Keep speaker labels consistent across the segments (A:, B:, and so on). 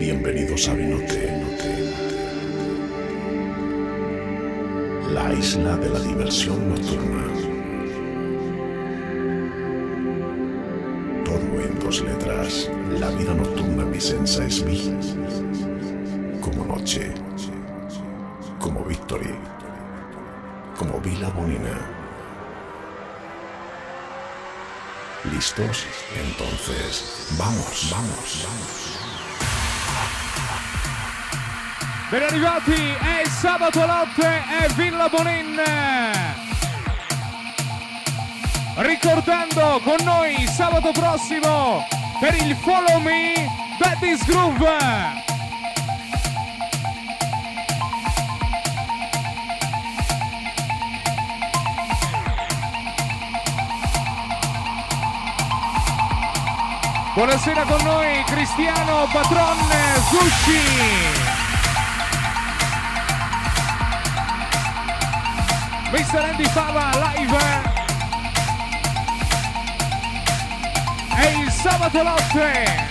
A: Bienvenidos a Vinote. La isla de la diversión nocturna. Todo en dos letras. La vida nocturna vicenza es vi. Como noche. Como victory. Como Vila Bonina. ¿Listos? Entonces, vamos, vamos, vamos.
B: Ben arrivati, è sabato notte, è Villa Bonin. Ricordando con noi sabato prossimo per il Follow Me Betty's Groove. Buonasera con noi Cristiano Patron Sushi. Mr. Andy Fava live è il sabato notte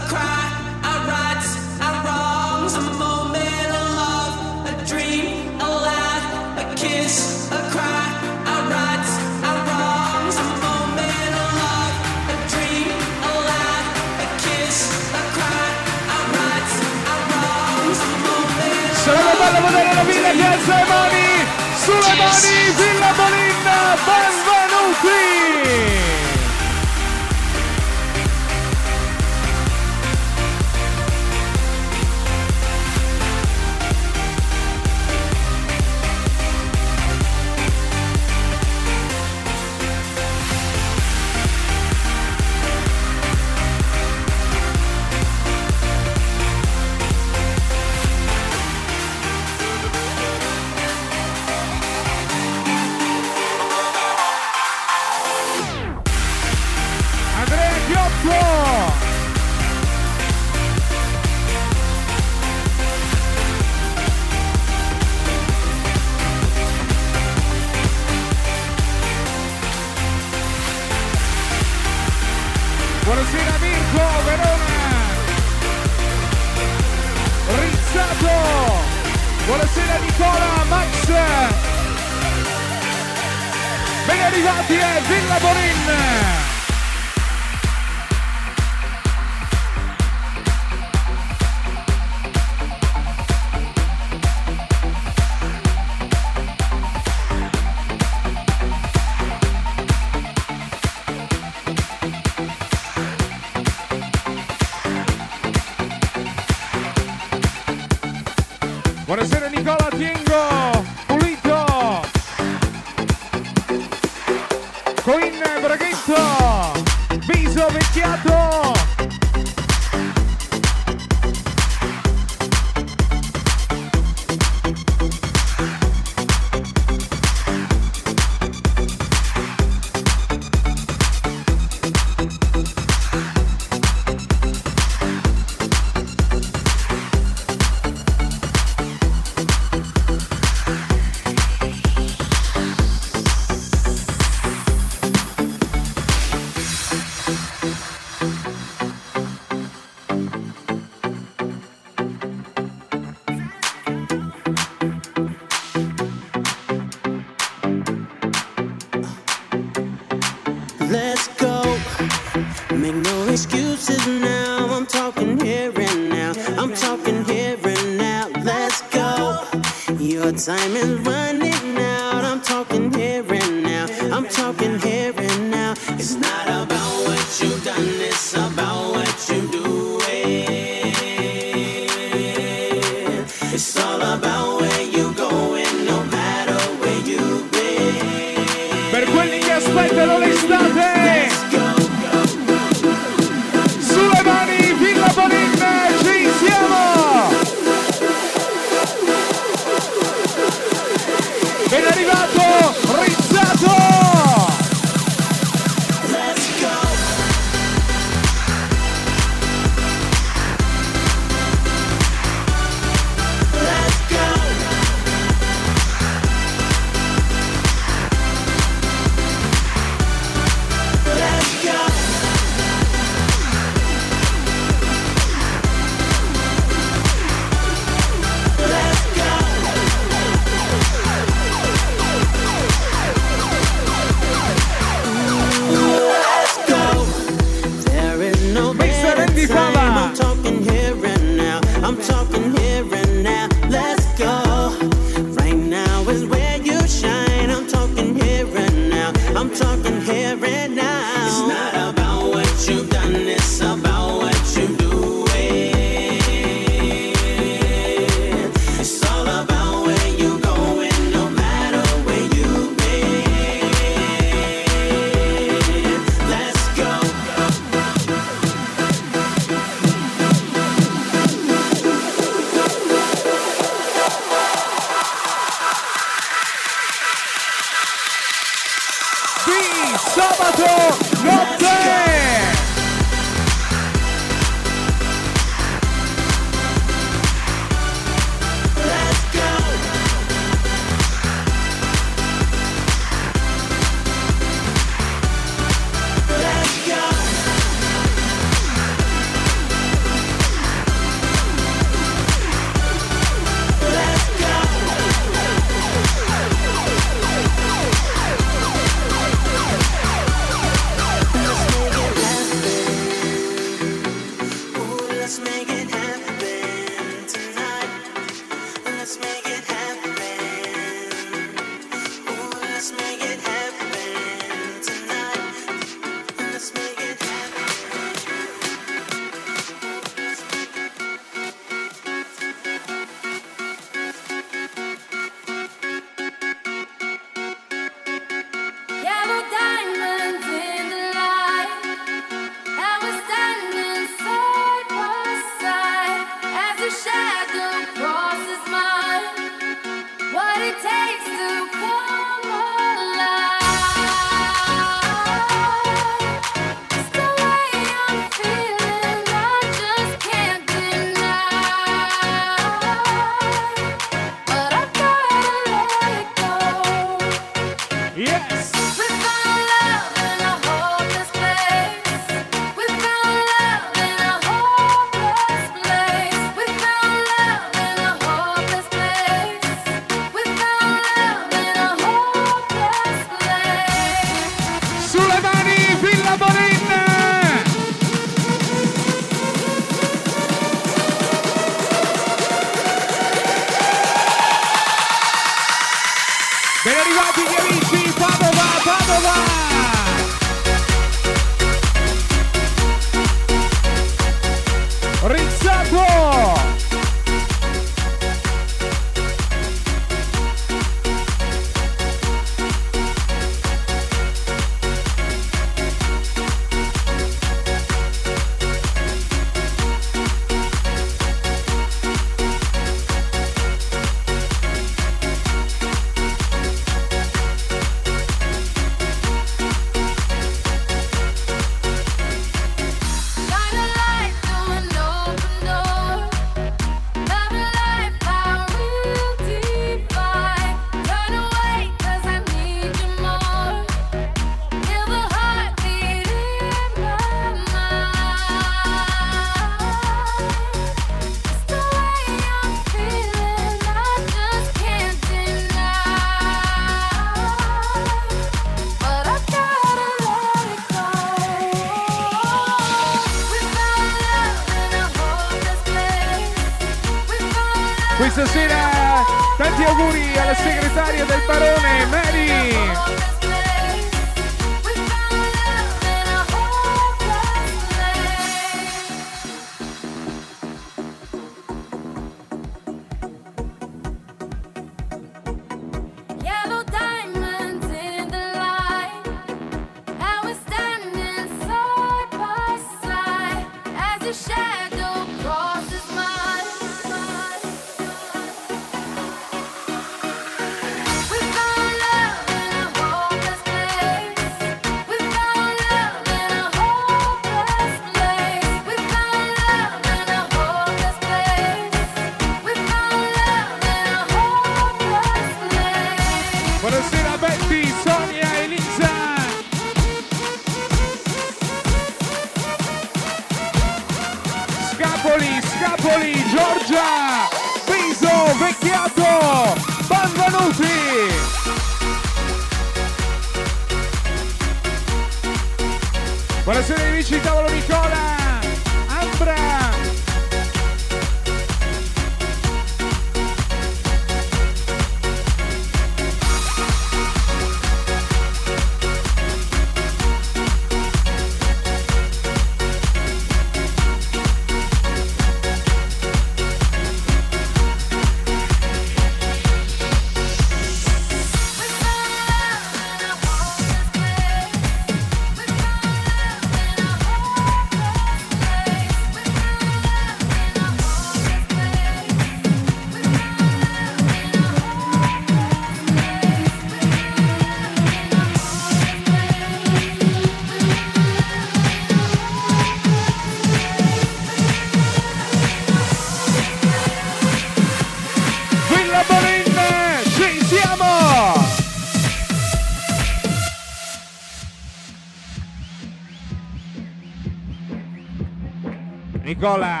B: Nicola.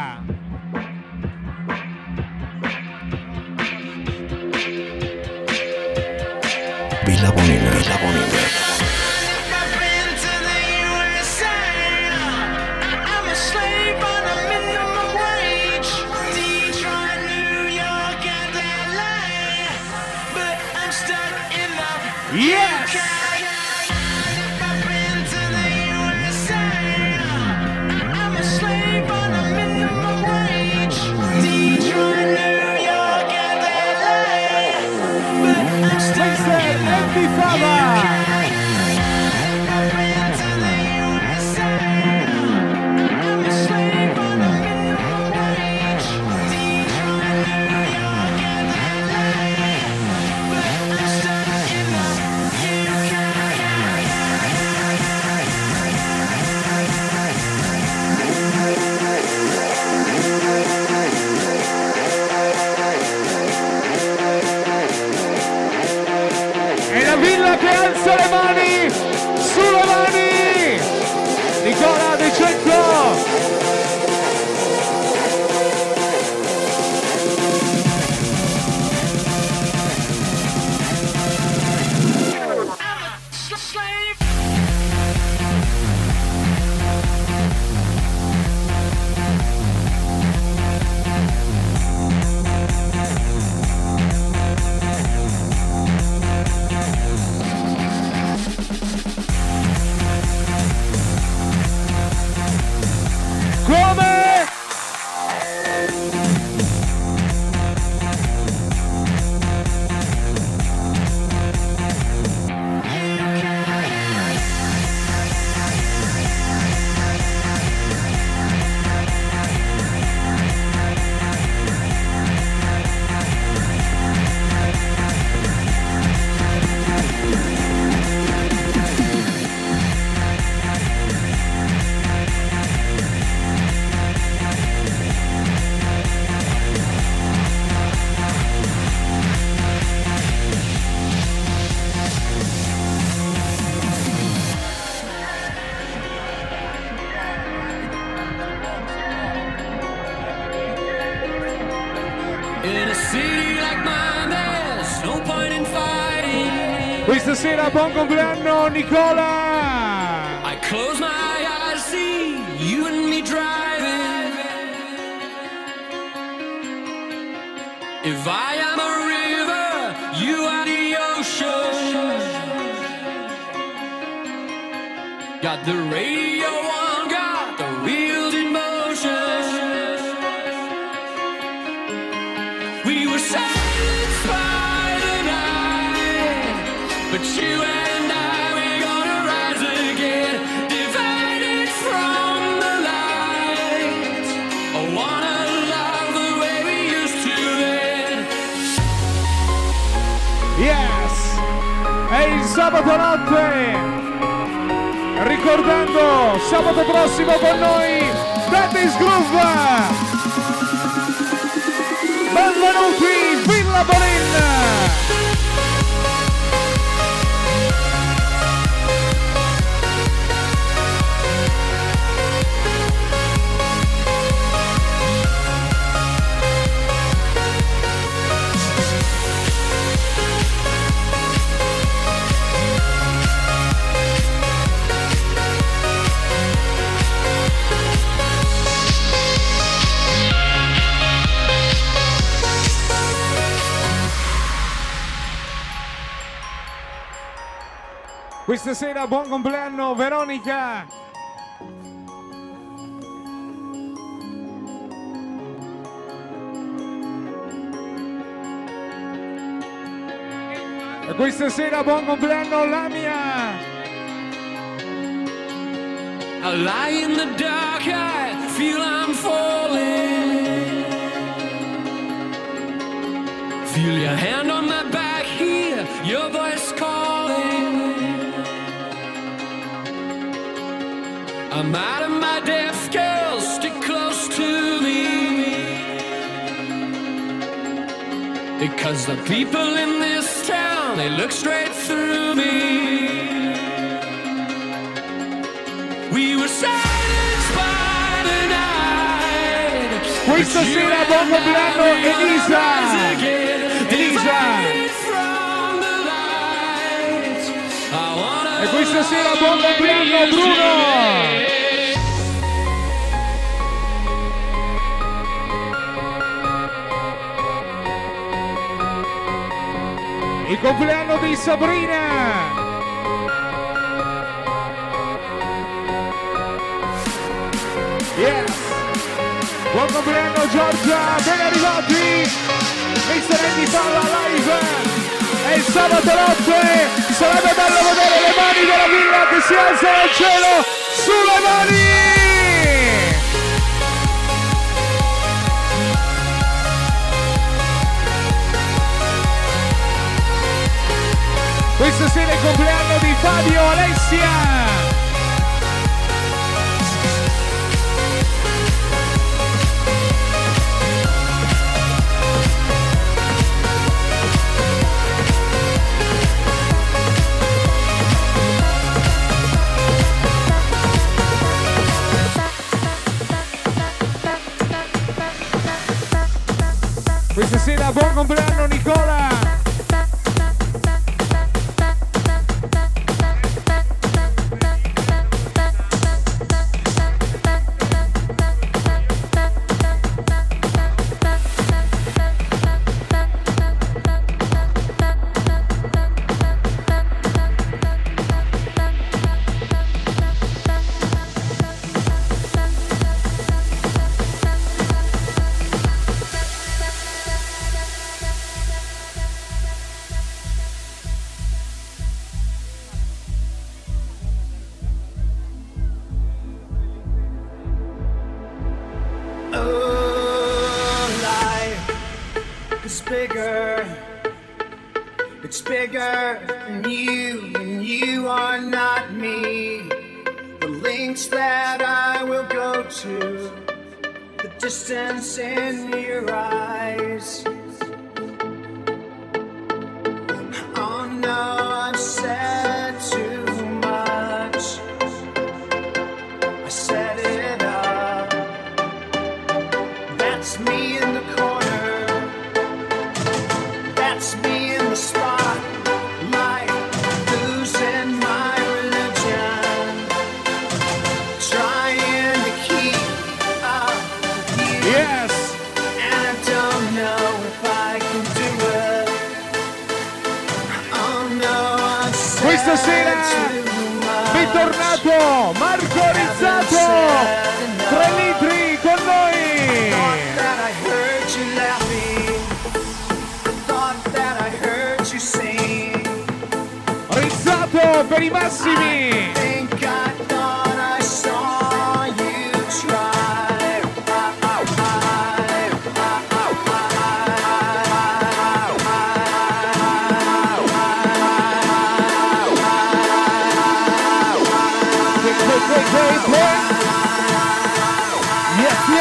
B: Nicola!
C: Sabato prossimo con noi Daddy's Groove! Benvenuti Villa Bolin! Questa sera buon compleanno Veronica! E questa sera buon compleanno Lamia!
D: I lie in the dark, I feel I'm falling. Feel your hand on my back, Out of my depth, girl, stick close to me. Because the people in this town, they look straight through me. We were silenced by the night.
C: Questa
D: But you
C: sera compleanno
D: I, we're gonna
C: Elisa. Questa sera buon compleanno Bruno! Il compleanno di Sabrina! Yes! Buon compleanno Giorgia, ben arrivati! Mr. Andy Palla live! È il sabato notte! Sarebbe bello vedere le mani della villa che si alzano al cielo! Sulle mani! Questa sera è il compleanno di Fabio Alessia! Questa sera buon compleanno Nicola!
E: That's me in the corner. That's me in the spotlight. Losing my religion. Trying to keep up.
C: Yes.
E: And I don't know if I can do it. Oh
C: no, I.
E: Massimi!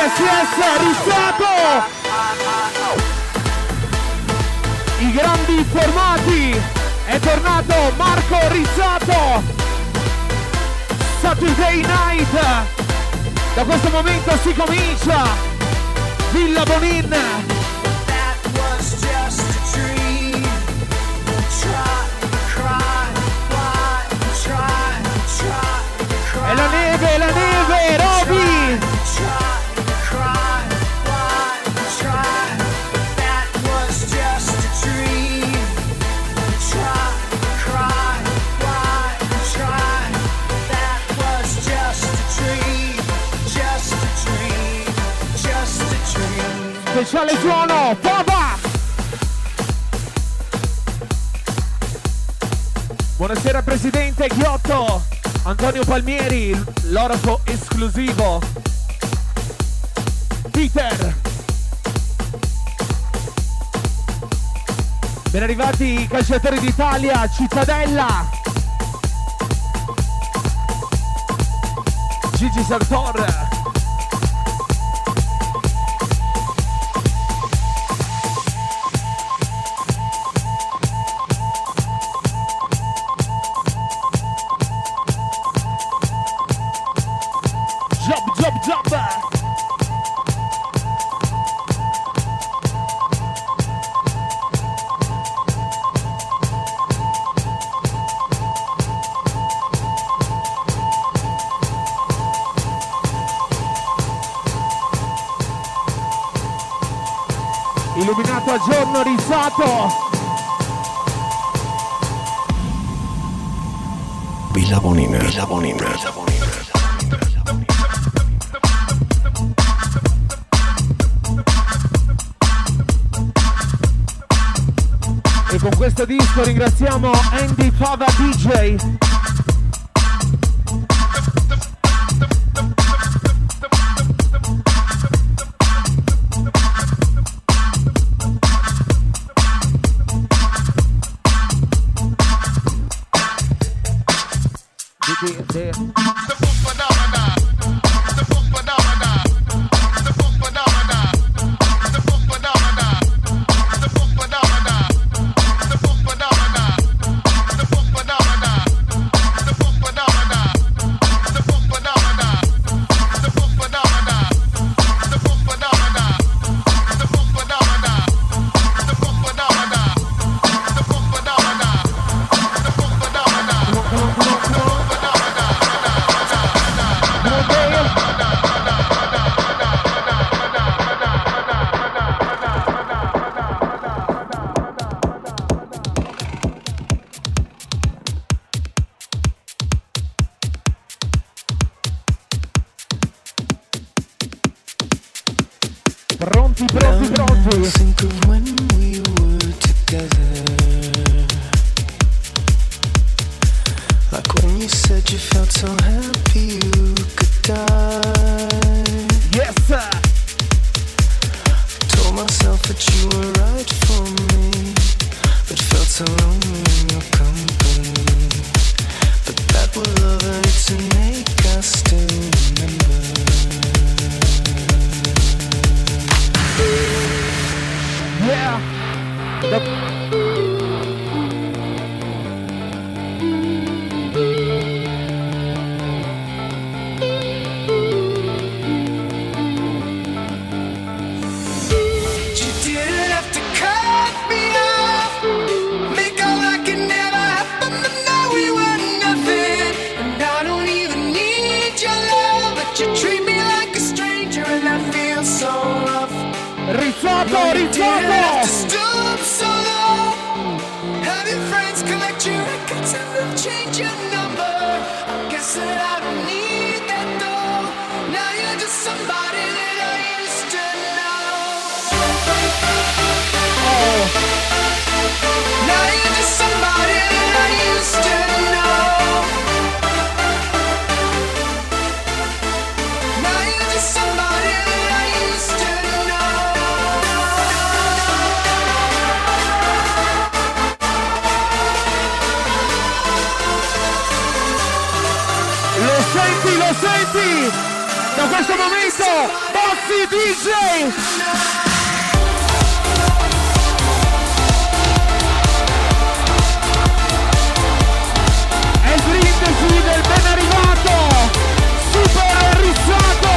E: SS Rizzato I grandi formati. È tornato Marco Rizzato Saturday Night. Da questo momento si comincia. Villa Bonin. E la neve, la neve. Lasciale suono, papà! Buonasera Presidente Ghiotto, Antonio Palmieri, l'orofo esclusivo. Peter. Ben arrivati i calciatori d'Italia, Cittadella. Gigi Sartor. illuminato a giorno risato.
A: Villa Bonina. Villa Bonina. Villa Bonina.
E: E con questo disco ringraziamo Andy Fava DJ
F: Da questo momento, Bozzi DJ! del ben arrivato, super rizzato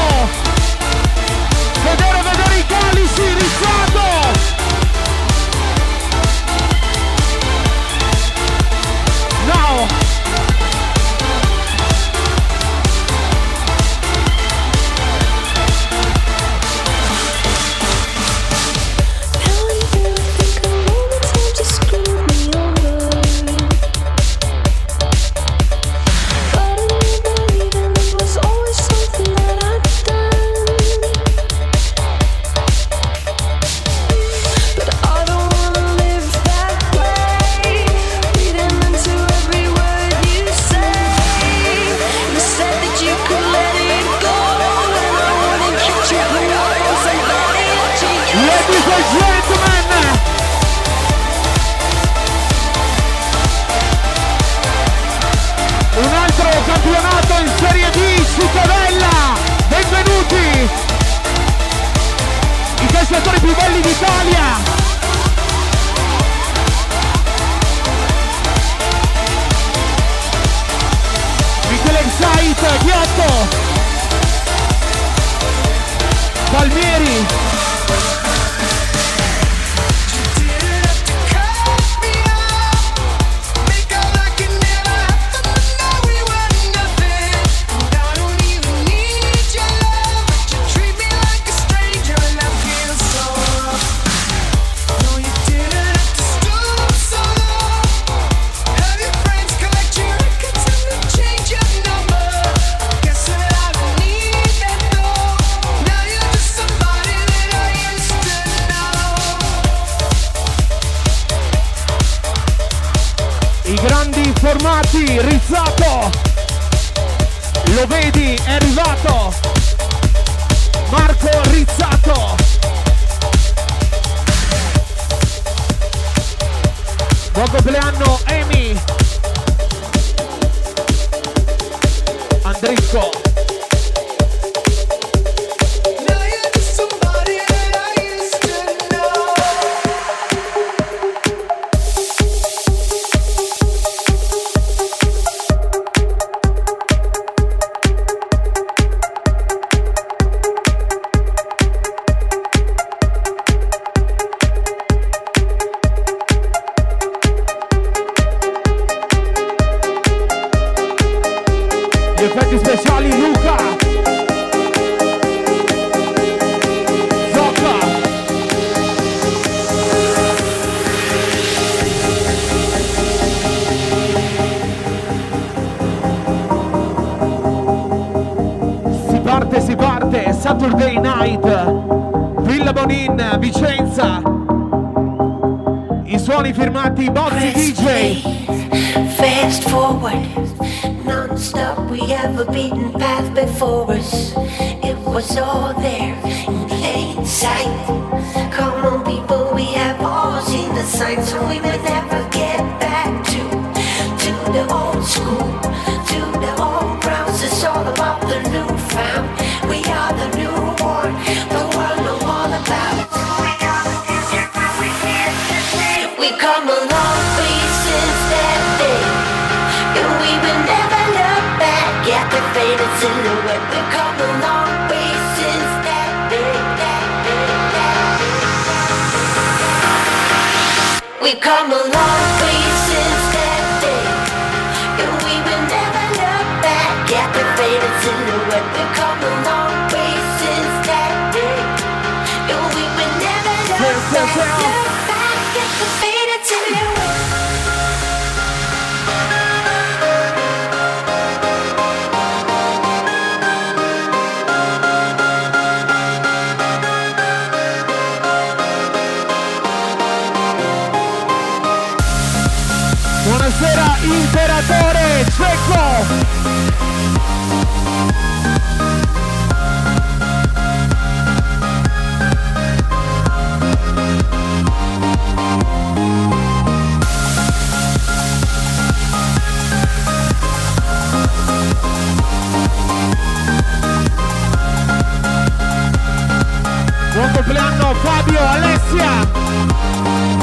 F: stanno Fabio, Alessia.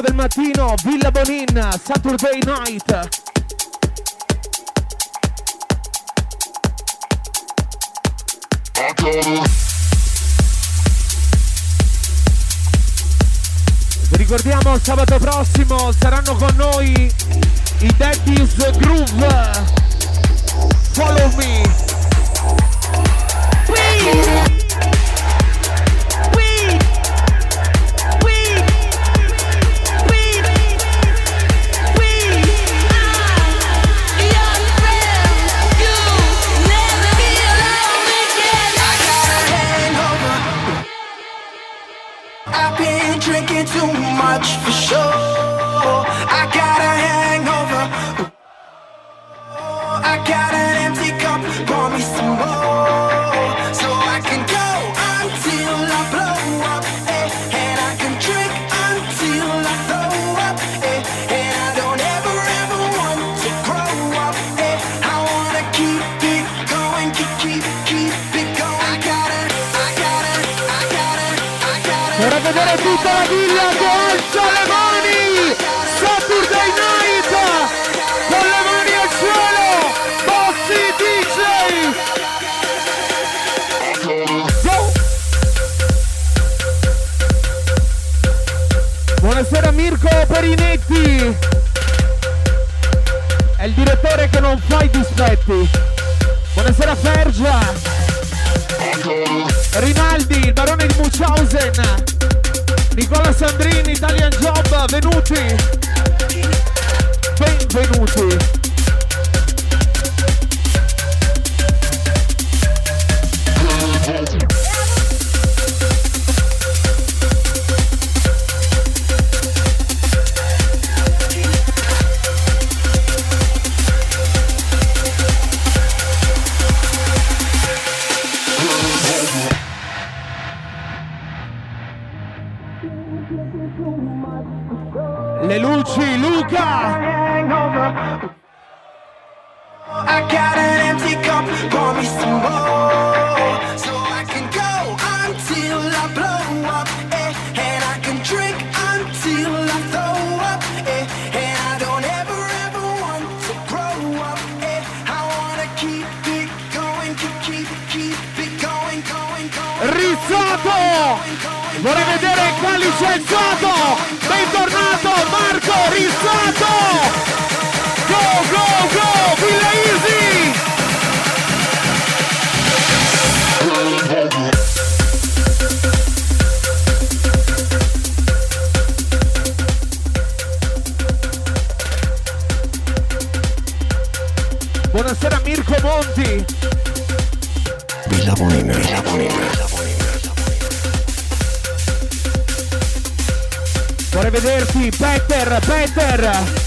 F: Angelo del Mattino, Villa Bonin, Saturday Night. Ricordiamo sabato prossimo saranno con noi i Daddy's Groove. Follow me.
G: Cenzato, bentornato Marco Rizzato! Go, go, go, Villa Easy! Buonasera Mirko Monti!
A: Villa Bonina, Villa Bonina.
G: Vorrei vederti, Petter, Petter!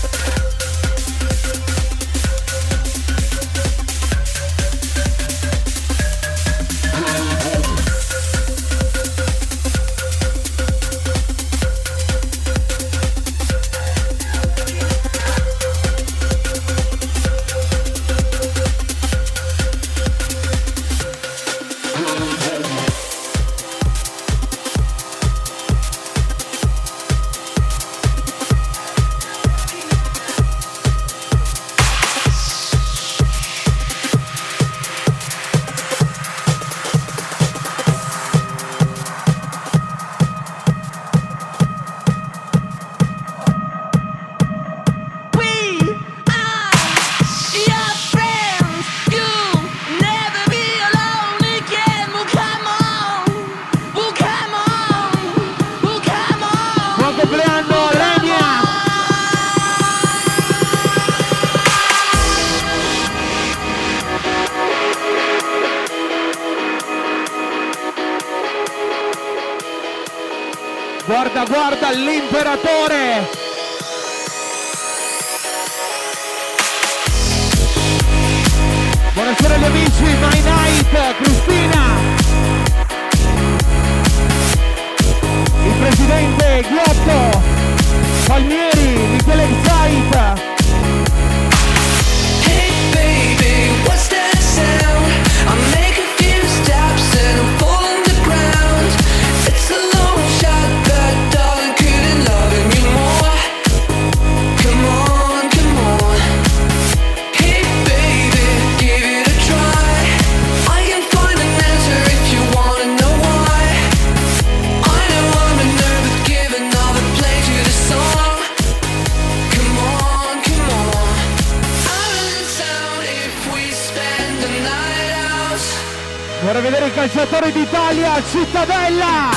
G: d'Italia, Cittadella!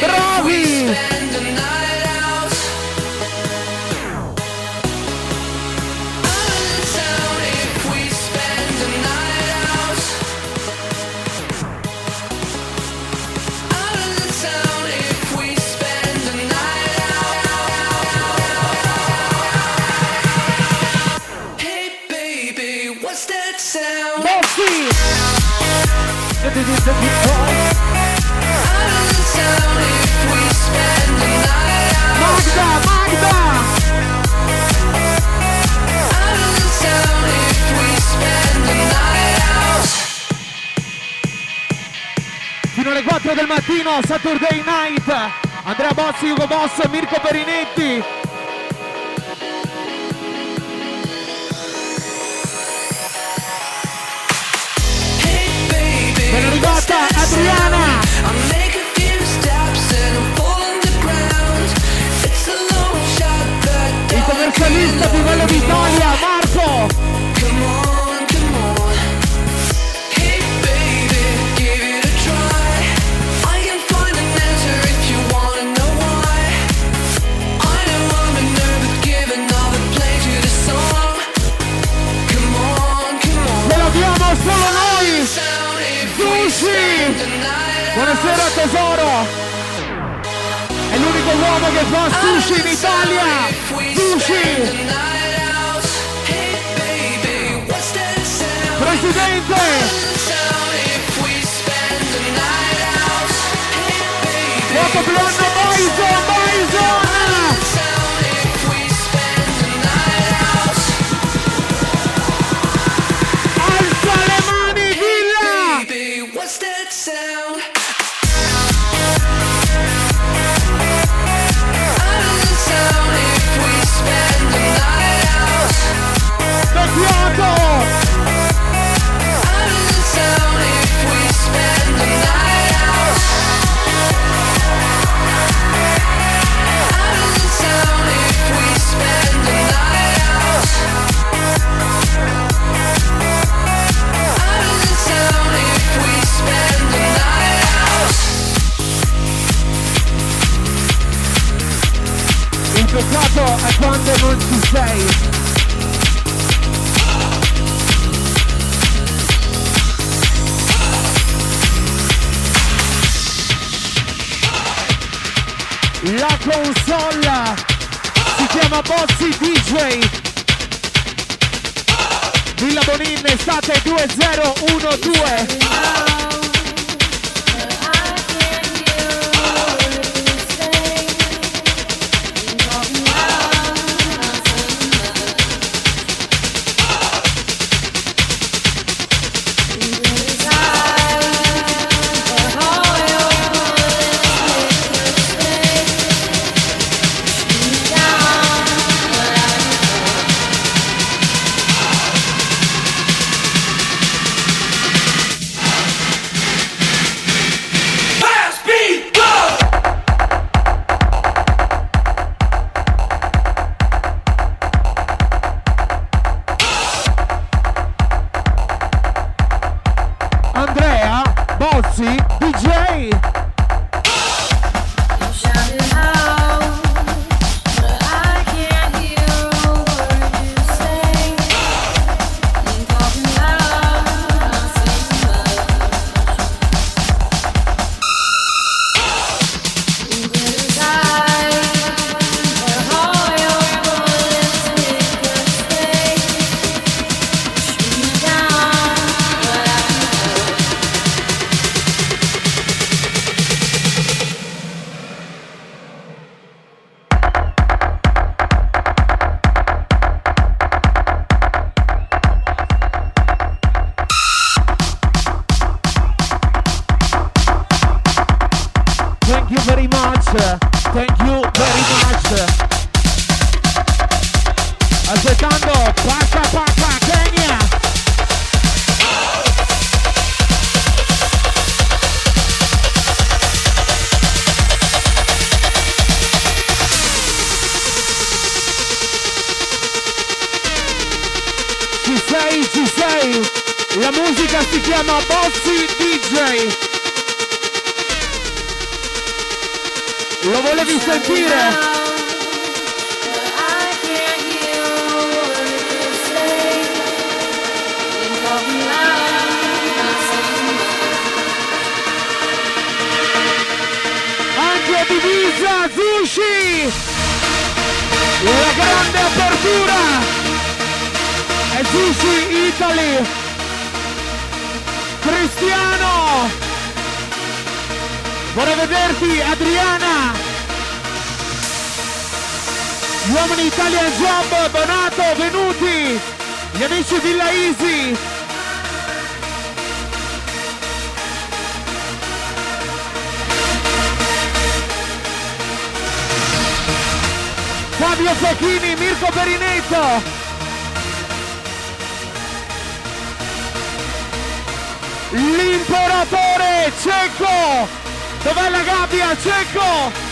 G: Bravi! del mattino, Saturday Night, Andrea Bossi, Ugo Boss, Mirko Perinetti, è arrivata Adriana. Il commercialista più bello d'Italia.
B: Buonasera tesoro! È l'unico uomo che fa sushi in Italia! Sushi! Presidente! Quanto più hanno Becchiato! Il si chiama Bozzi DJ. Villa Bonin, estate 2012. Divisa Zushi! La grande apertura! È Zushi Italy! Cristiano! Vorrei vederti Adriana! Gli uomini Italian Job, Donato, venuti! Gli amici Villa Easy! Fabio Facchini, Mirko Perinetto! L'imperatore Cecco! Dov'è la gabbia, Cecco?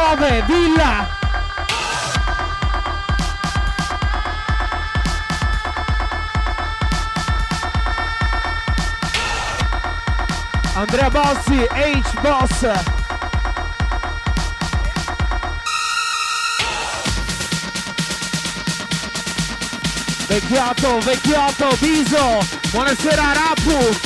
B: 9, Villa. Andrea Bossi, H Boss. Vecchiato, vecchiato, Biso, buonasera Rapu,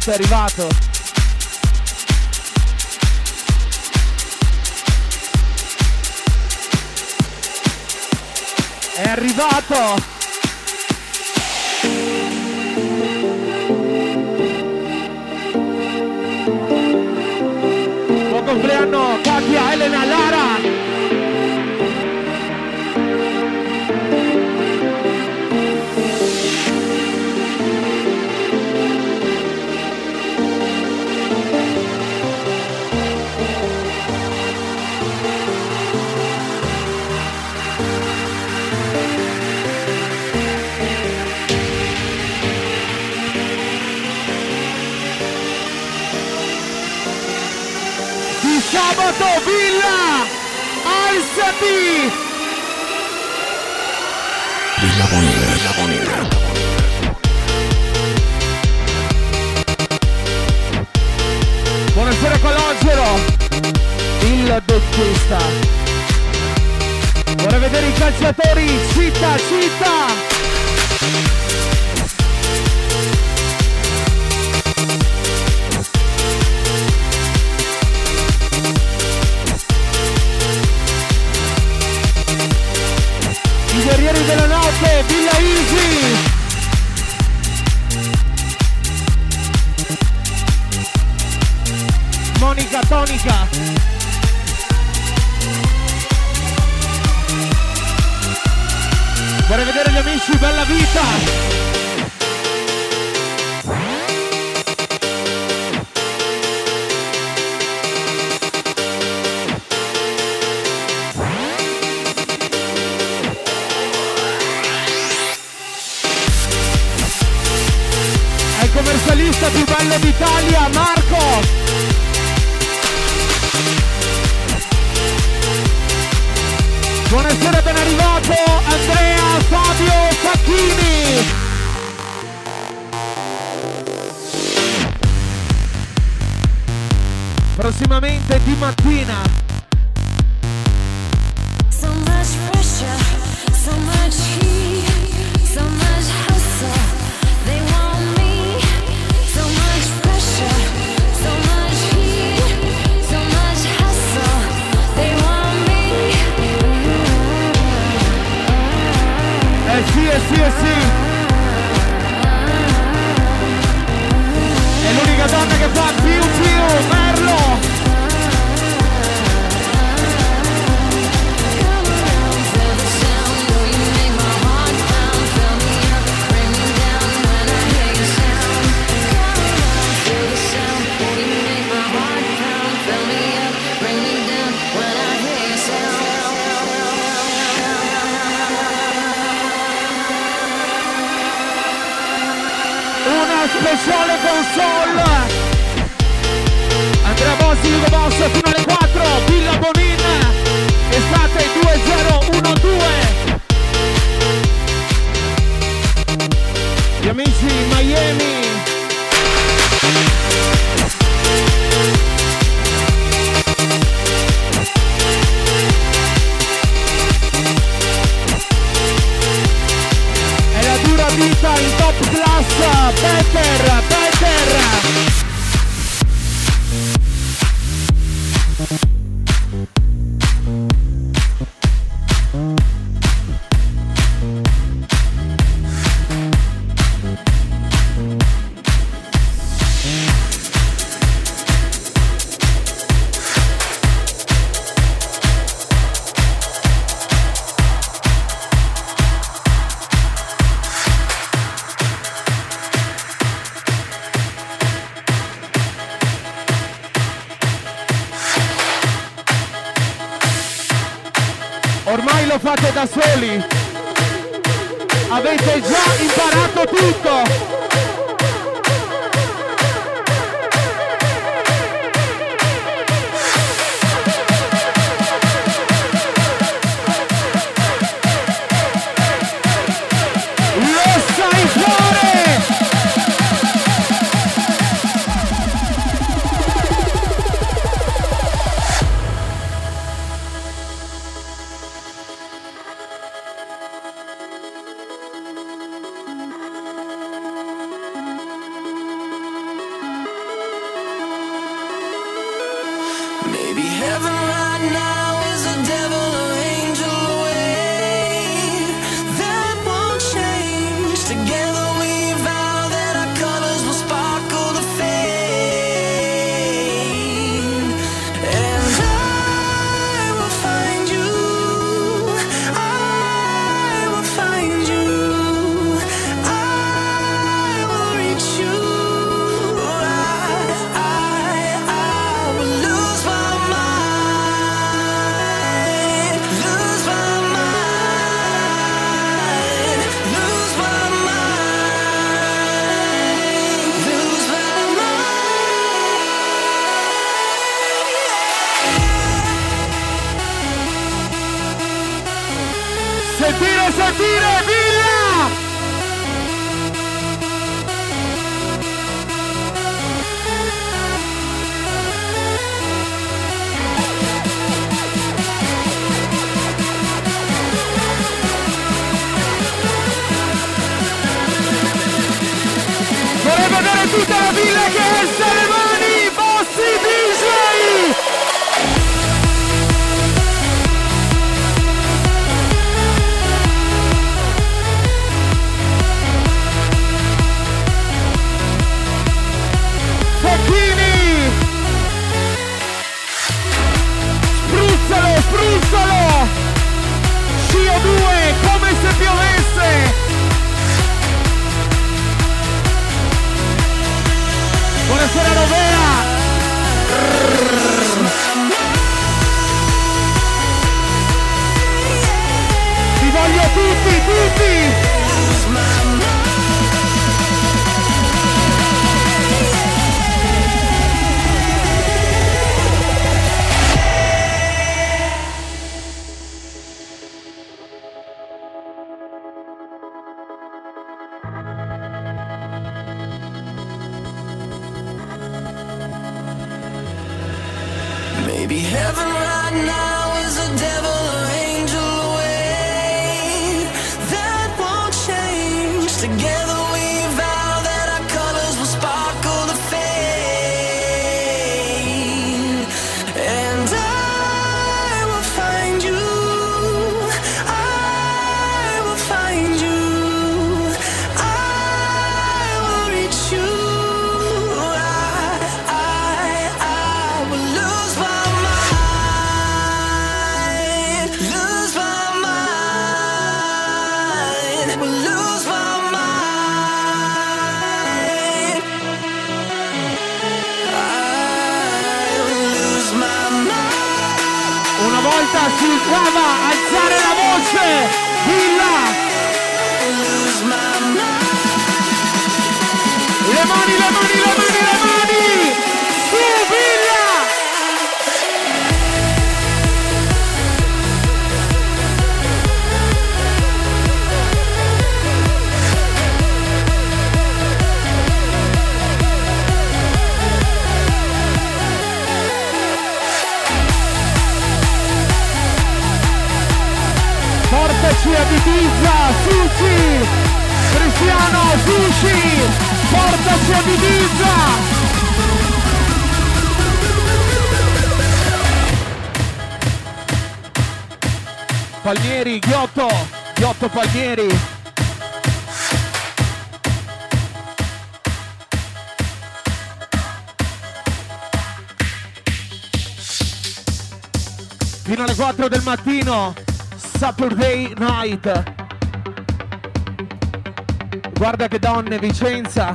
B: rap è arrivato. È arrivato! Buon compleanno, Katia Elena Lai! Pippi! Villa Bonera.
A: Villa Bonera.
B: Buonasera Calogero, il dentista. Vorrei vedere i calciatori, Cita, cita! Daniele Villaisi Monica Tonica Vorrei vedere gli amici, bella vita! Roberto Palmieri. fino alle 4 del mattino, Saturday night. Guarda che donne, Vicenza.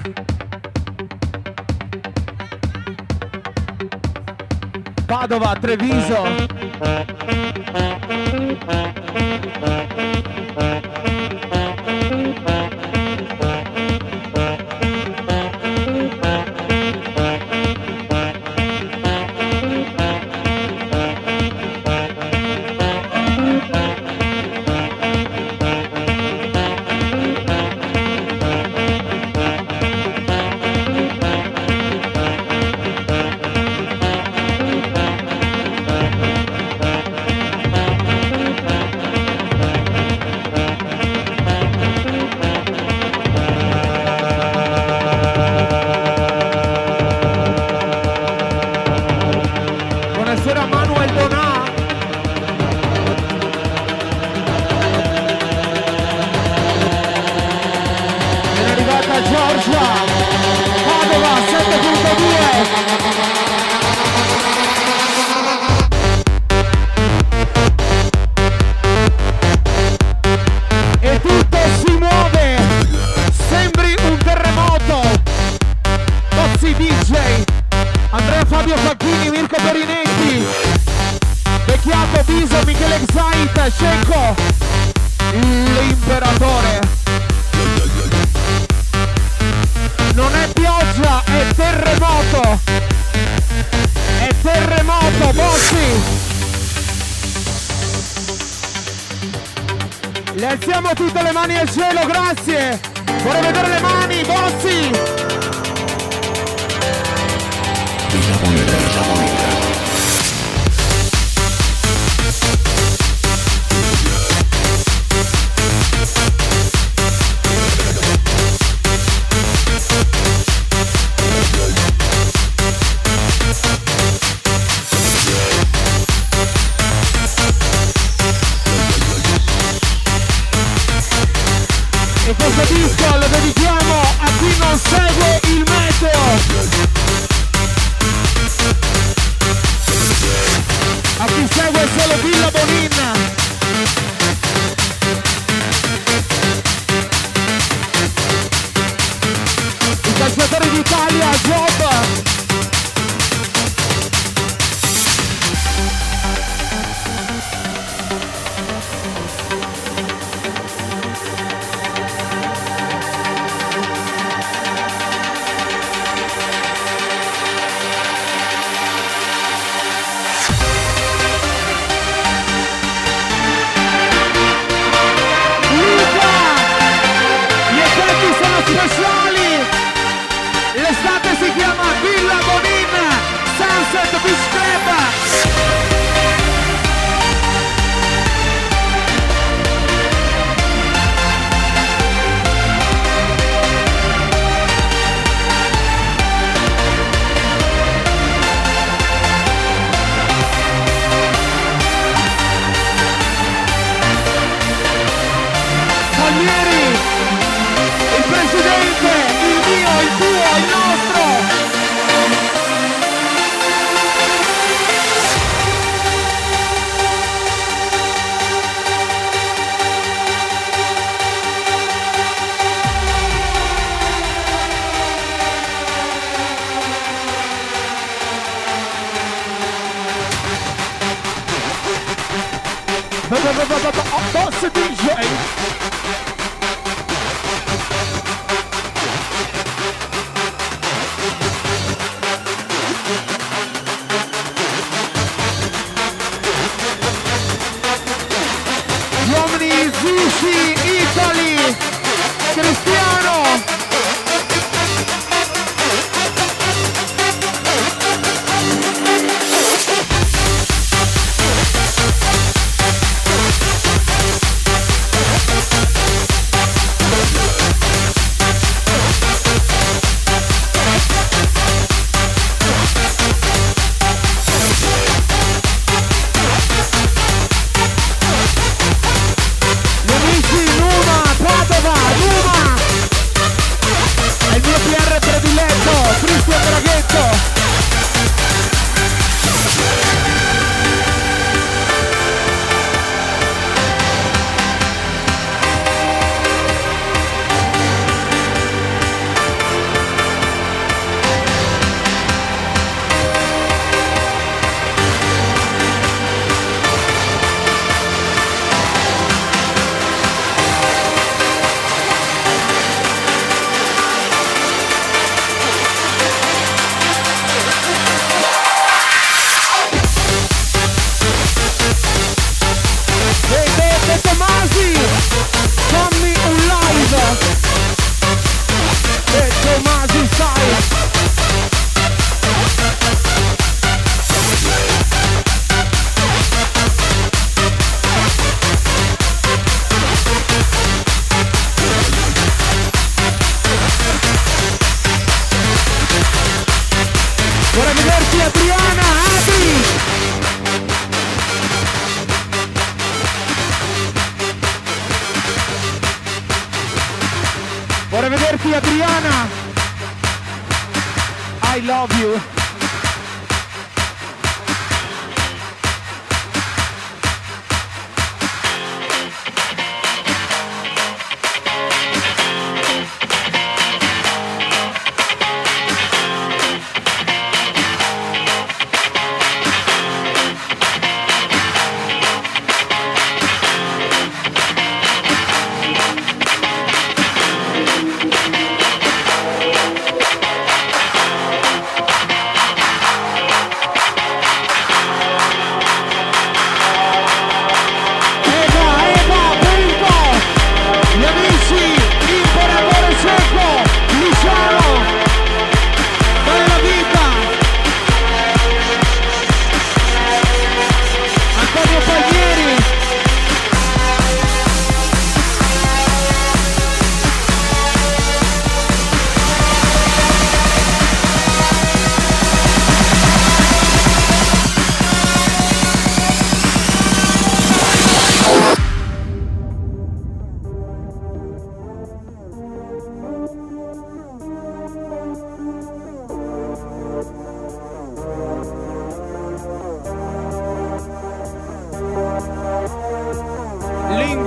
B: Padova, Treviso.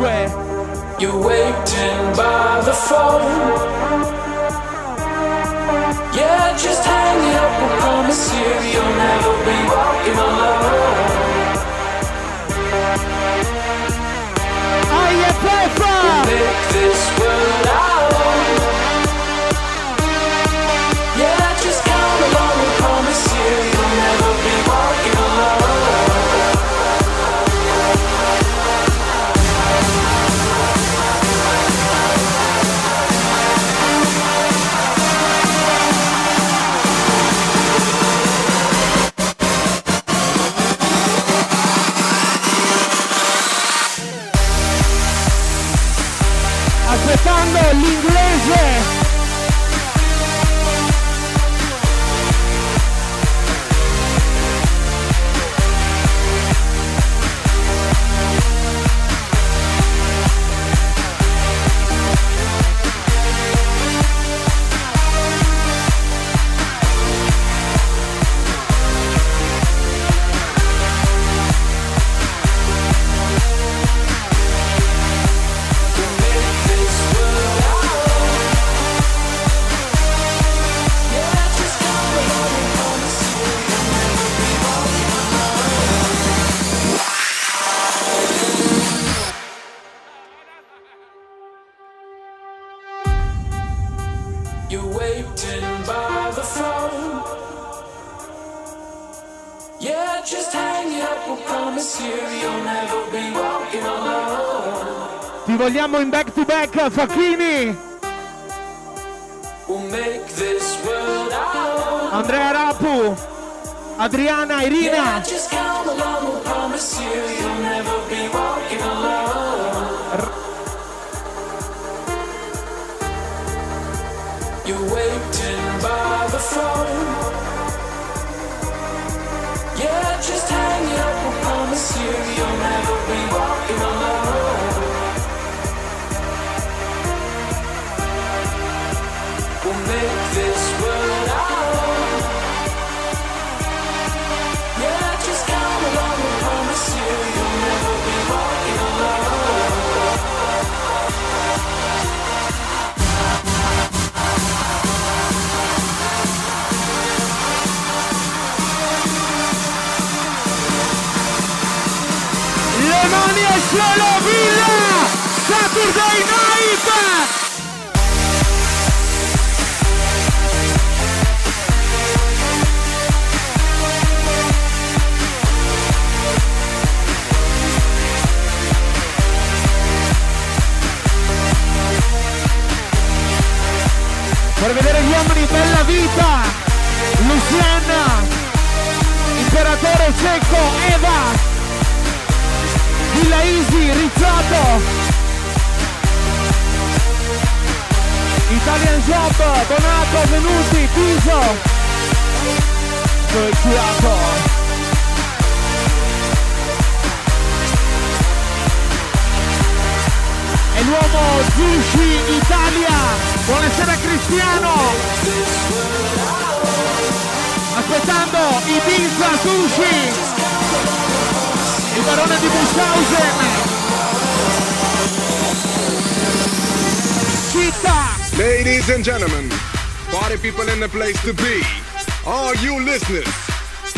D: You're waiting by the phone. Yeah, just hang it up. I promise you, you'll never be walking alone.
B: Aia Peppa!
D: Make this world
B: Facchini! Le mani al cielo, Villa! Saturday Night! Per vedere gli uomini bella vita! Luciana! Imperatore Secco, Eva! Villa Easy, Rizzato. Italian Job, Donato, Venuti, Piso. Colciato E l'uomo Zushi Italia Buonasera Cristiano. Aspettando Ibiza Sushi il barone di Bushausen Città
H: Ladies and gentlemen, party people in the place to be. All you listeners,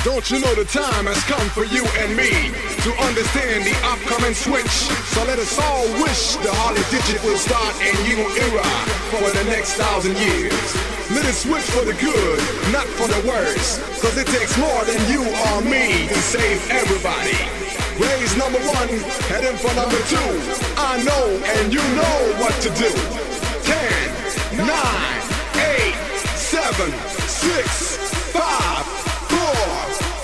H: don't you know the time has come for you and me to understand the upcoming switch? So let us all wish the Harley Digit will start a new era for the next thousand years. Let it switch for the good, not for the worse. Cause it takes more than you or me to save everybody. Raise number one, head in for number two. I know and you know what to do. Ten, nine, eight, seven, six, five, four,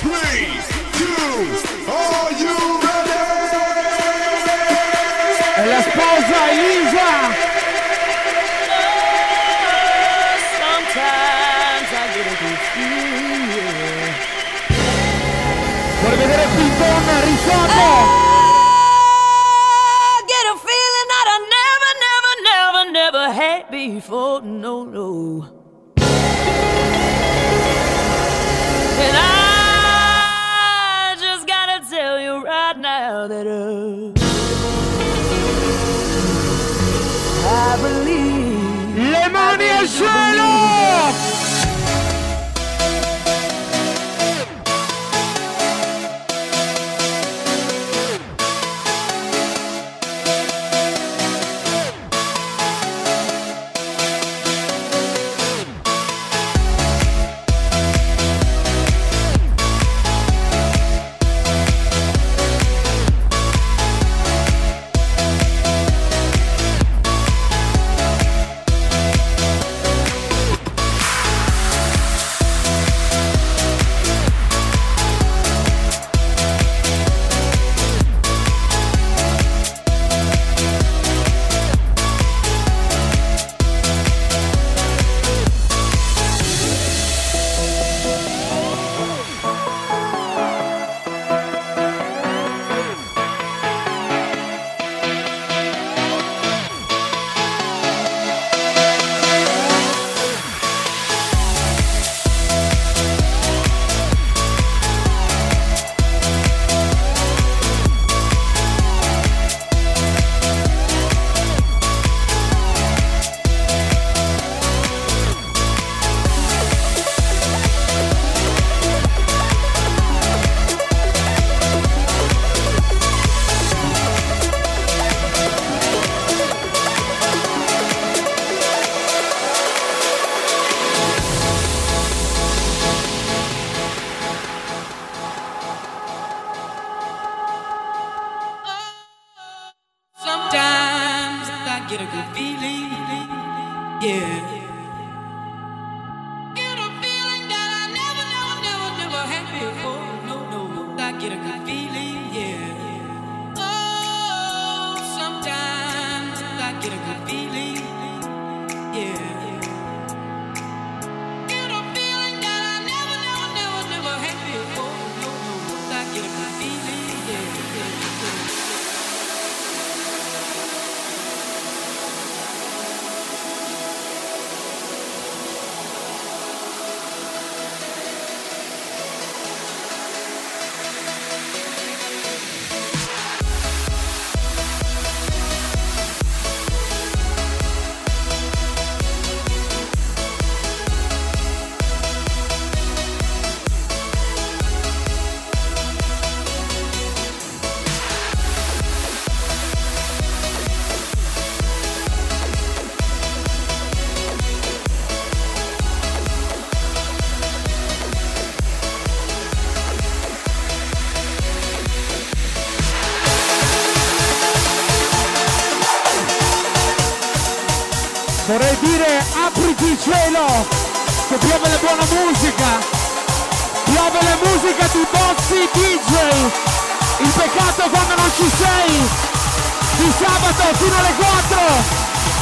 H: three, two. Are you ready?
B: la sposa Elisa Piton risotto
I: I get a feeling that I never, never, never, never had before. No, no.
B: cielo che piove la buona musica. Piove la musica di Bozzi DJ il peccato quando non ci sei. Di sabato fino alle 4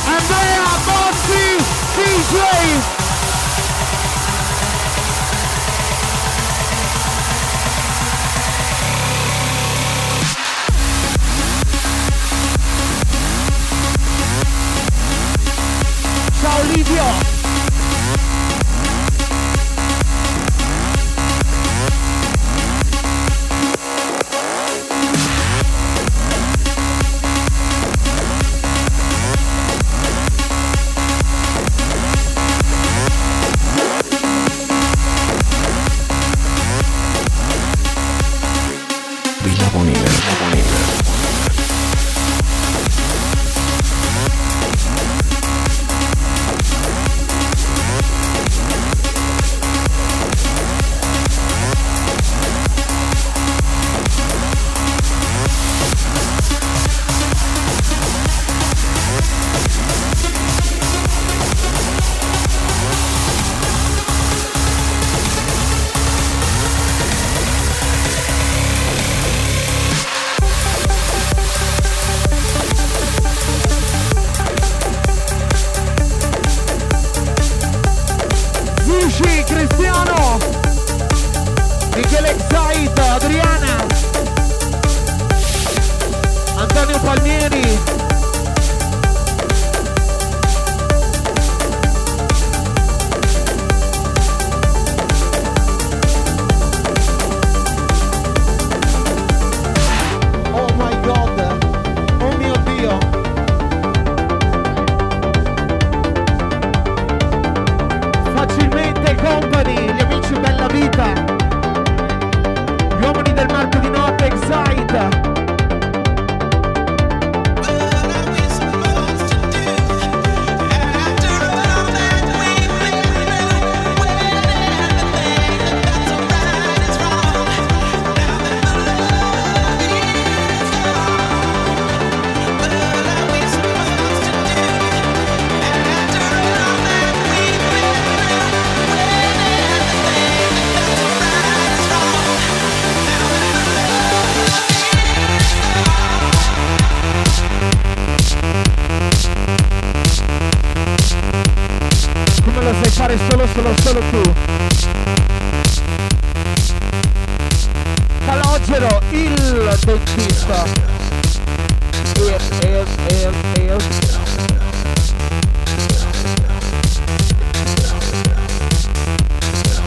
B: Andrea Bozzi DJ Ciao Livio! Calogero, il dentista. Il, il, il, il.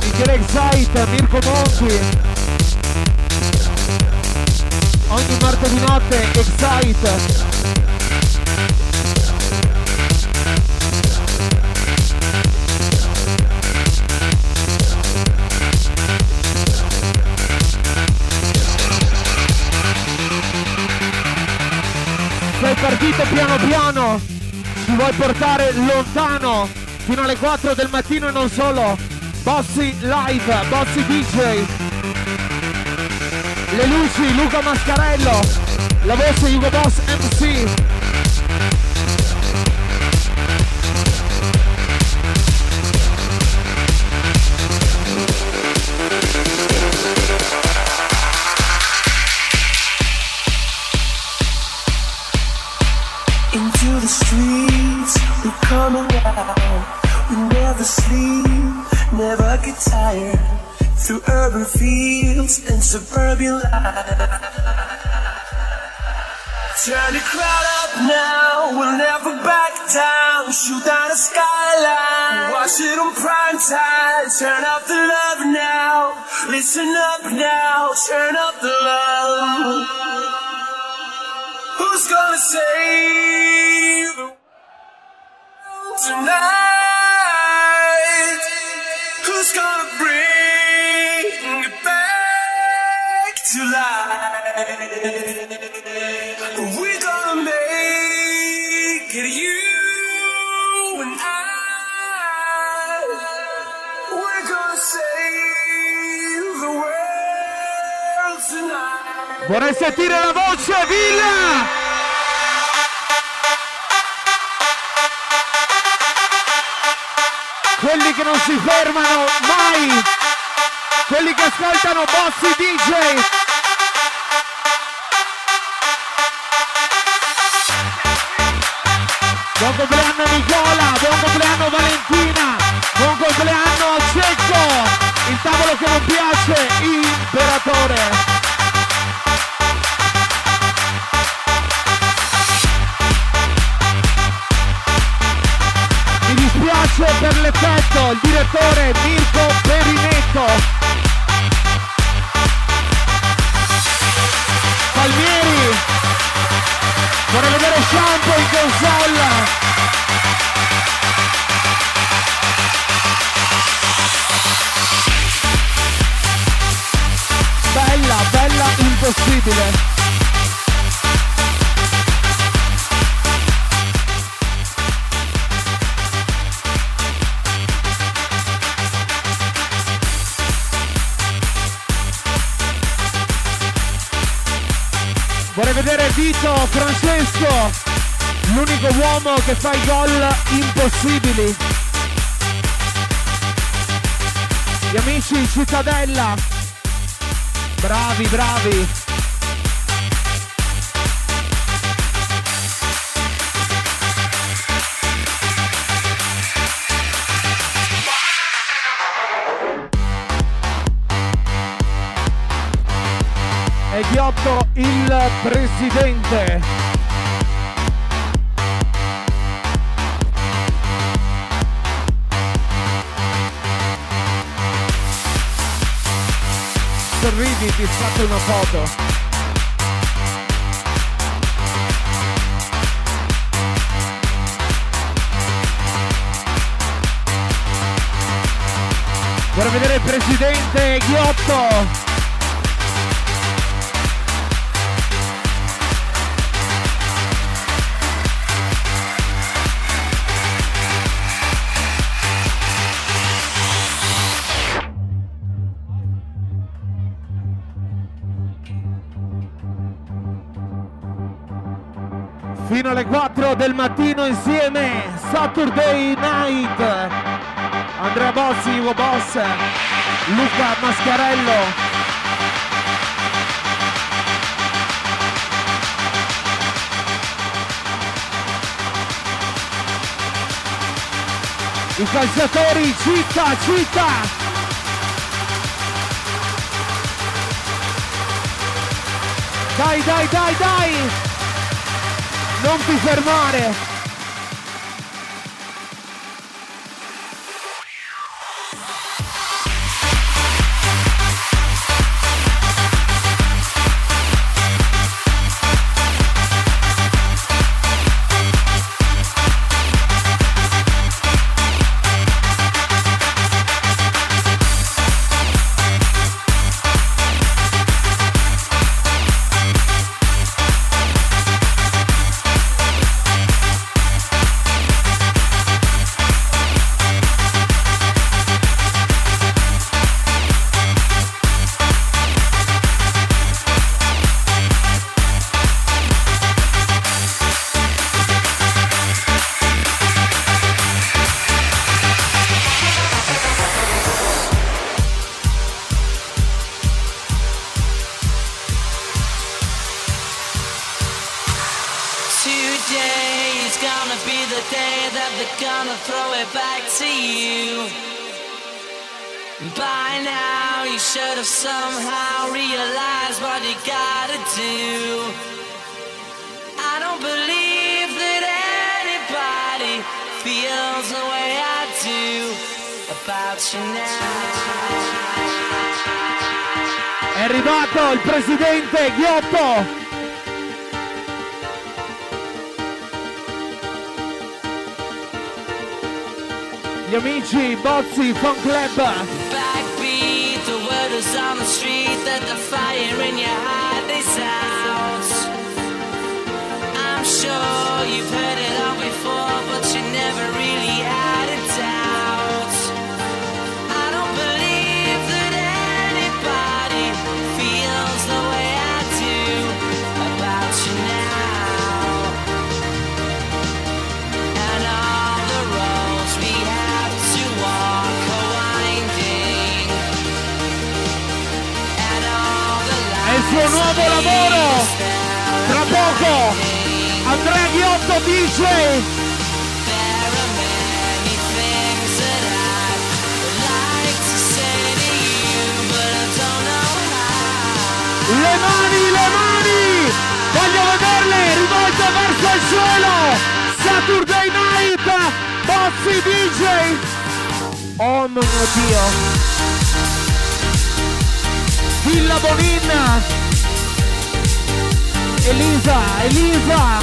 B: Michele Excite, Mirko Monti. Ogni martedì notte Excite. Partito piano piano, ti vuoi portare lontano fino alle 4 del mattino e non solo. Bossy Live, Bossy DJ. Le luci, Luca Mascarello. La voce Hugo Boss MC.
E: Suburban life. Turn the crowd up now, we'll never back down. Shoot down the skyline, watch it on prime time. Turn up the love now, listen up now, turn up the love. Who's gonna save the world tonight? Who's gonna bring We're gonna make you.
B: Vorrei sentire la voce, Villa! Quelli che non si fermano mai! Quelli che ascoltano Bossy DJ! Buon compleanno Nicola, buon compleanno Valentina, buon compleanno Cecco, il tavolo che non piace, imperatore. Mi dispiace per l'effetto, il direttore Mirko Perinetto. Shampoo in console. Bella, bella, impossibile. Vorrei vedere Vito Francesco, uomo che fa i gol impossibili. Gli amici Cittadella, bravi, bravi. E Ghiotto il presidente. Ti scatto una foto. Vorrei vedere il presidente Ghiotto. 4 del mattino insieme Saturday Night Andrea Bossi, Ugo Boss Luca Mascarello I calciatori, citta, citta! Dai, dai, dai, dai! Non ti fermare! Ghiotto! Gli amici Bozzi Fun Club!
G: Backbeat, the word is on the street that the fire in your heart is out. I'm sure you've heard it all before, but you never really had a doubt.
B: suo nuovo lavoro. Tra poco Andrea Ghiotto DJ le mani, le mani, voglio vederle rivolte verso il suolo. Saturday Night, Bozzi DJ, oh mio Dio, Villa Boninna, Elisa, Elisa!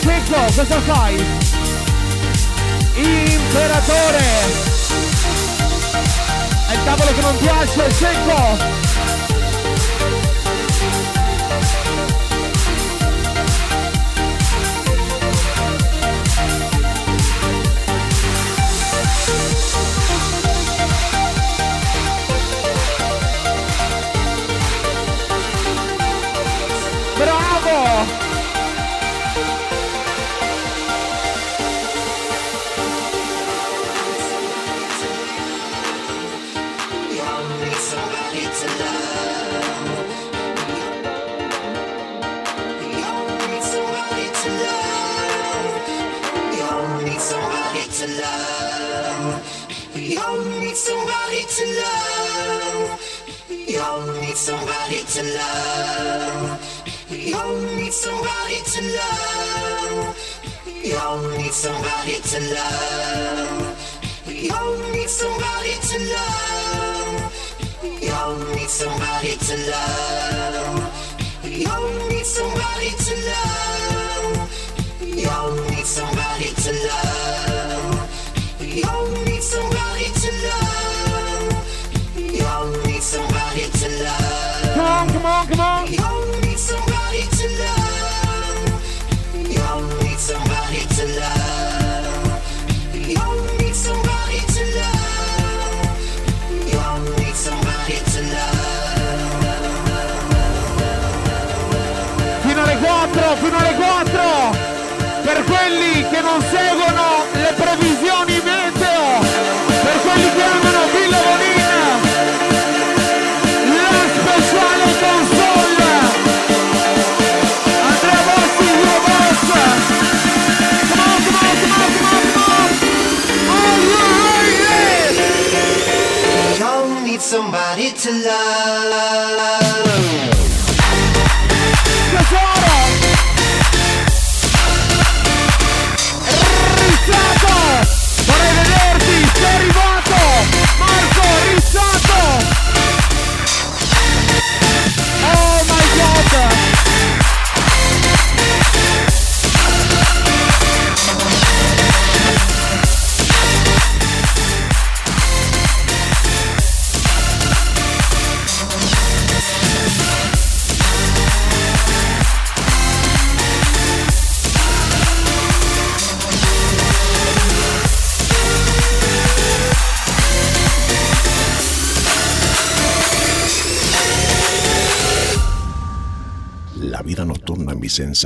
B: Secco, cosa fai? Imperatore! È il tavolo che non piace, Secco!
J: To love. We all need somebody to love. We all need somebody to love.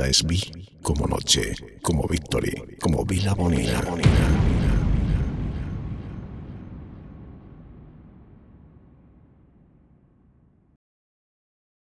A: Es vi como noche, como victory, como Vila Bonita.